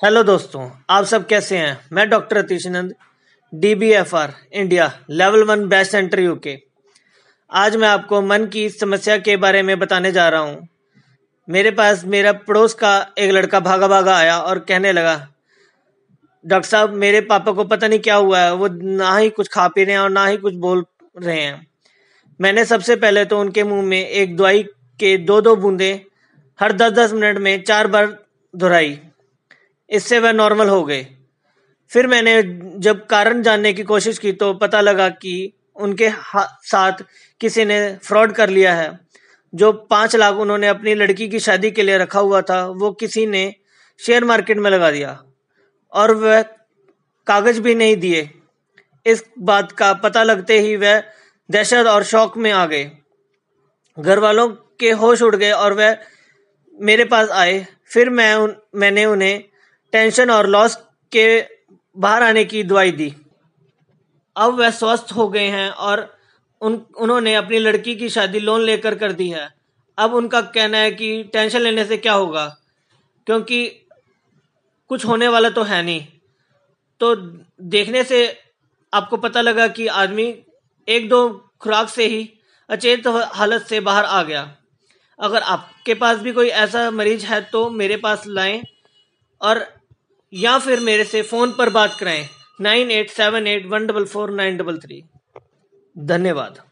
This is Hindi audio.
हेलो दोस्तों, आप सब कैसे हैं? मैं doctor Atish Nand D B F R India, level one best centre UK आज मैं आपको मन की समस्या के बारे में बताने जा रहा हूँ। मेरे पास, मेरा पड़ोस का एक लड़का भागा भागा आया और कहने लगा, डॉक्टर साहब, मेरे पापा को पता नहीं क्या हुआ है, वो ना ही कुछ खा पी रहे हैं और ना ही कुछ बोल रहे हैं। मैंने सबसे पहले तो उनके मुँह में एक दवाई के दो दो बूंदे हर दस दस मिनट में चार बार दोहराई। इससे वह नॉर्मल हो गए। फिर मैंने जब कारण जानने की कोशिश की तो पता लगा कि उनके साथ किसी ने फ्रॉड कर लिया है। जो पाँच लाख उन्होंने अपनी लड़की की शादी के लिए रखा हुआ था, वो किसी ने शेयर मार्केट में लगा दिया और वह कागज़ भी नहीं दिए। इस बात का पता लगते ही वह दहशत और शौक में आ गए। घर वालों के होश उड़ गए और वह मेरे पास आए। फिर मैं मैंने उन्हें टेंशन और लॉस के बाहर आने की दवाई दी। अब वह स्वस्थ हो गए हैं और उन, उन्होंने अपनी लड़की की शादी लोन लेकर कर दी है। अब उनका कहना है कि टेंशन लेने से क्या होगा? क्योंकि कुछ होने वाला तो है नहीं। तो देखने से आपको पता लगा कि आदमी एक दो खुराक से ही अचेत हालत से बाहर आ गया। अगर आपके पास भी कोई ऐसा मरीज़ है तो मेरे पास लाएँ और या फिर मेरे से फ़ोन पर बात कराएँ। Nine eight seven eight one double four nine double three. धन्यवाद।